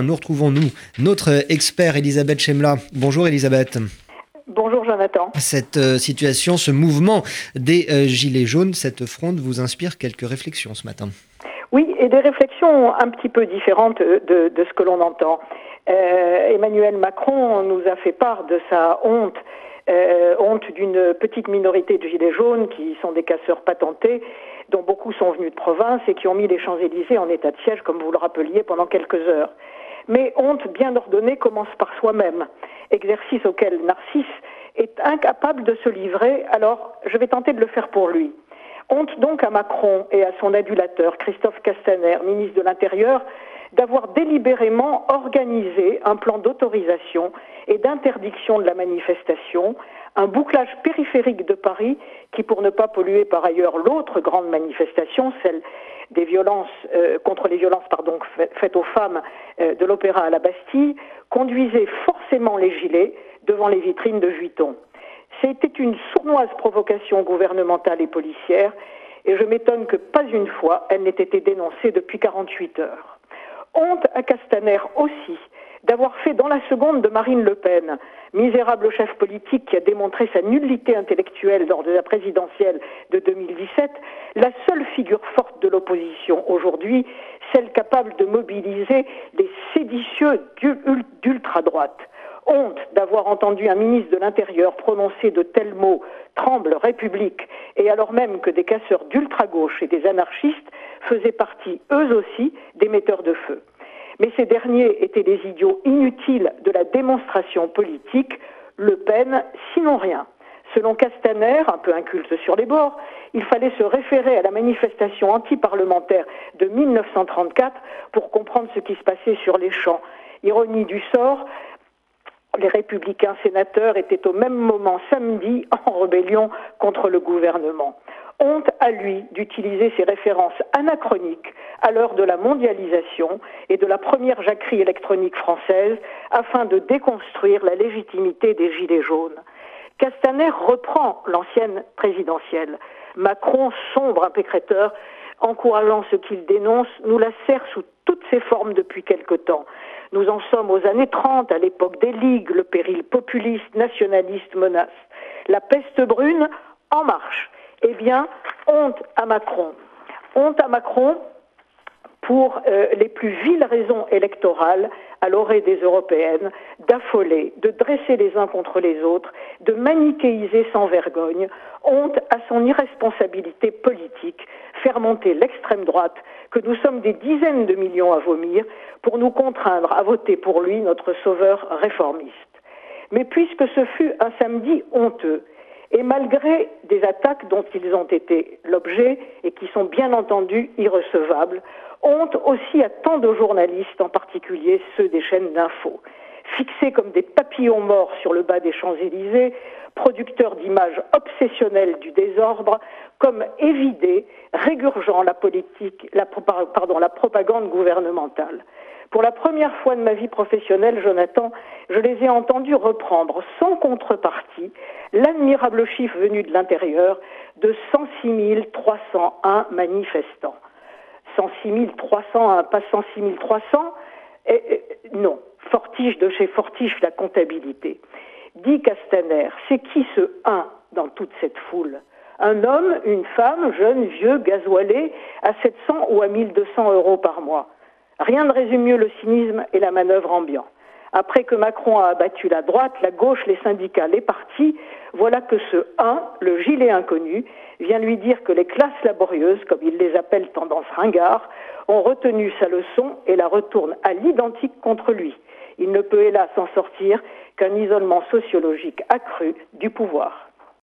Nous retrouvons, nous, notre expert Elisabeth Chemla. Bonjour Elisabeth. Bonjour Jonathan. Cette euh, situation, ce mouvement des euh, Gilets jaunes, cette fronde vous inspire quelques réflexions ce matin Oui, et des réflexions un petit peu différentes de, ce que l'on entend. Euh, Emmanuel Macron nous a fait part de sa honte, honte d'une petite minorité de Gilets jaunes qui sont des casseurs patentés dont beaucoup sont venus de province et qui ont mis les Champs-Élysées en état de siège, comme vous le rappeliez, pendant quelques heures. Mais honte bien ordonnée commence par soi-même, exercice auquel Narcisse est incapable de se livrer, alors je vais tenter de le faire pour lui. Honte donc à Macron et à son adulateur, Christophe Castaner, ministre de l'Intérieur, d'avoir délibérément organisé un plan d'autorisation et d'interdiction de la manifestation, un bouclage périphérique de Paris qui, pour ne pas polluer par ailleurs l'autre grande manifestation, celle des violences euh, contre les violences pardon, faites aux femmes euh, de l'Opéra à la Bastille conduisait forcément les gilets devant les vitrines de Vuitton. C'était une sournoise provocation gouvernementale et policière, et je m'étonne que pas une fois elle n'ait été dénoncée depuis 48 heures. Honte à Castaner aussi d'avoir fait dans la seconde de Marine Le Pen, misérable chef politique qui a démontré sa nullité intellectuelle lors de la présidentielle de 2017, la seule figure forte de l'opposition aujourd'hui, celle capable de mobiliser les séditieux d'ultra-droite. Honte d'avoir entendu un ministre de l'Intérieur prononcer de tels mots Tremble République, et alors même que des casseurs d'ultra-gauche et des anarchistes faisaient partie, eux aussi, des metteurs de feu. Mais ces derniers étaient des idiots inutiles de la démonstration politique, Le Pen, sinon rien. Selon Castaner, un peu inculte sur les bords, il fallait se référer à la manifestation antiparlementaire de 1934 pour comprendre ce qui se passait sur les champs. Ironie du sort, les républicains sénateurs étaient au même moment samedi en rébellion contre le gouvernement honte à lui d'utiliser ces références anachroniques à l'heure de la mondialisation et de la première jacquerie électronique française afin de déconstruire la légitimité des Gilets jaunes. Castaner reprend l'ancienne présidentielle. Macron, sombre impécréteur, encourageant ce qu'il dénonce, nous la sert sous toutes ses formes depuis quelque temps. Nous en sommes aux années 30, à l'époque des ligues, le péril populiste, nationaliste menace. La peste brune en marche. Eh bien, honte à Macron. Honte à Macron pour euh, les plus viles raisons électorales à l'orée des européennes, d'affoler, de dresser les uns contre les autres, de manichéiser sans vergogne, honte à son irresponsabilité politique, faire monter l'extrême droite, que nous sommes des dizaines de millions à vomir, pour nous contraindre à voter pour lui, notre sauveur réformiste. Mais puisque ce fut un samedi honteux, et malgré des attaques dont ils ont été l'objet et qui sont bien entendu irrecevables, honte aussi à tant de journalistes, en particulier ceux des chaînes d'infos. Fixés comme des papillons morts sur le bas des Champs-Élysées, producteurs d'images obsessionnelles du désordre, comme évidés, régurgeant la politique, la, propagande gouvernementale. Pour la première fois de ma vie professionnelle, Jonathan, je les ai entendus reprendre sans contrepartie l'admirable chiffre venu de l'intérieur de 106 301 manifestants. 106 301, pas 106 300 Non, Fortige de chez Fortige, la comptabilité. Dit Castaner, c'est qui ce 1 dans toute cette foule? Un homme, une femme, jeune, vieux, gasoilé, à 700 ou à 1200 euros par mois. Rien ne résume mieux le cynisme et la manœuvre ambiant. Après que Macron a abattu la droite, la gauche, les syndicats, les partis, voilà que ce 1, le gilet inconnu, vient lui dire que les classes laborieuses, comme il les appelle tendance ringard, ont retenu sa leçon et la retournent à l'identique contre lui. Il ne peut hélas en sortir qu'un isolement sociologique accru du pouvoir.